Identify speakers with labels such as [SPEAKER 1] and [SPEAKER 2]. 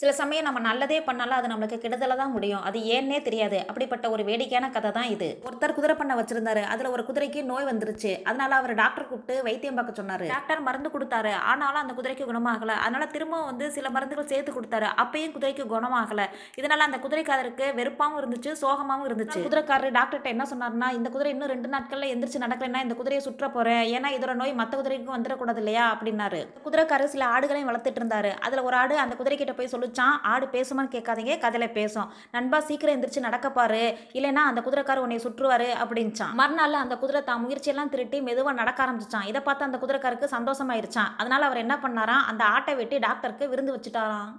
[SPEAKER 1] சில சமயம் நம்ம நல்லதே பண்ணாலும் அது நம்மளுக்கு கெடுதல தான் முடியும். அது ஏன்னே தெரியாது. அப்படிப்பட்ட ஒரு வேடிக்கையான கதை தான் இது. ஒருத்தர் குதிரை பண்ண வச்சிருந்தாரு. அதுல ஒரு குதிரைக்கு நோய் வந்துருச்சு. அதனால அவர் டாக்டர் கூப்பிட்டு வைத்தியம் பார்க்க சொன்னாரு. டாக்டர் மருந்து கொடுத்தாரு. ஆனாலும் அந்த குதிரைக்கு குணமாகல. அதனால திரும்பவும் வந்து சில மருந்துகள் சேர்த்து கொடுத்தாரு. அப்பயும் குதிரைக்கு குணமாகல. இதனால அந்த குதிரைக்காரருக்கு வெறுப்பாகவும் இருந்துச்சு சோகமாகவும் இருந்துச்சு. குதிரைக்காரர் டாக்டர்கிட்ட என்ன சொன்னார்னா இந்த குதிரை இன்னும் ரெண்டு நாட்கள்ல எந்திரிச்சு நடக்கலைன்னா இந்த குதிரையை சுற்ற போறேன். ஏன்னா இதோட நோய் மற்ற குதிரைக்கும் வந்துடக்கூடாது இல்லையா? அப்படின்னாரு. குதிரைக்காரர் சில ஆடுகளையும் வளர்த்துட்டு இருந்தாரு. அதுல ஒரு ஆடு அந்த குதிரைக்கிட்ட போய் முடிச்சான் ஆடு பேசுமான்னு கேட்காதீங்க கதையில பேசும். நண்பா சீக்கிரம் எந்திரிச்சு நடக்கப்பாரு இல்லைன்னா அந்த குதிரைக்காரர் உன்னை சுற்றுவாரு அப்படின்ச்சான். மறுநாள் அந்த குதிரை தான் முயற்சியெல்லாம் திருட்டி மெதுவாக நடக்க ஆரம்பிச்சான் இதை பார்த்து அந்த குதிரைக்காருக்கு சந்தோஷமாயிருச்சான். அதனால அவர் என்ன பண்ணாராம்? அந்த ஆட்டை வெட்டி டாக்டருக்கு விருந்து வச்சுட்டாராம்.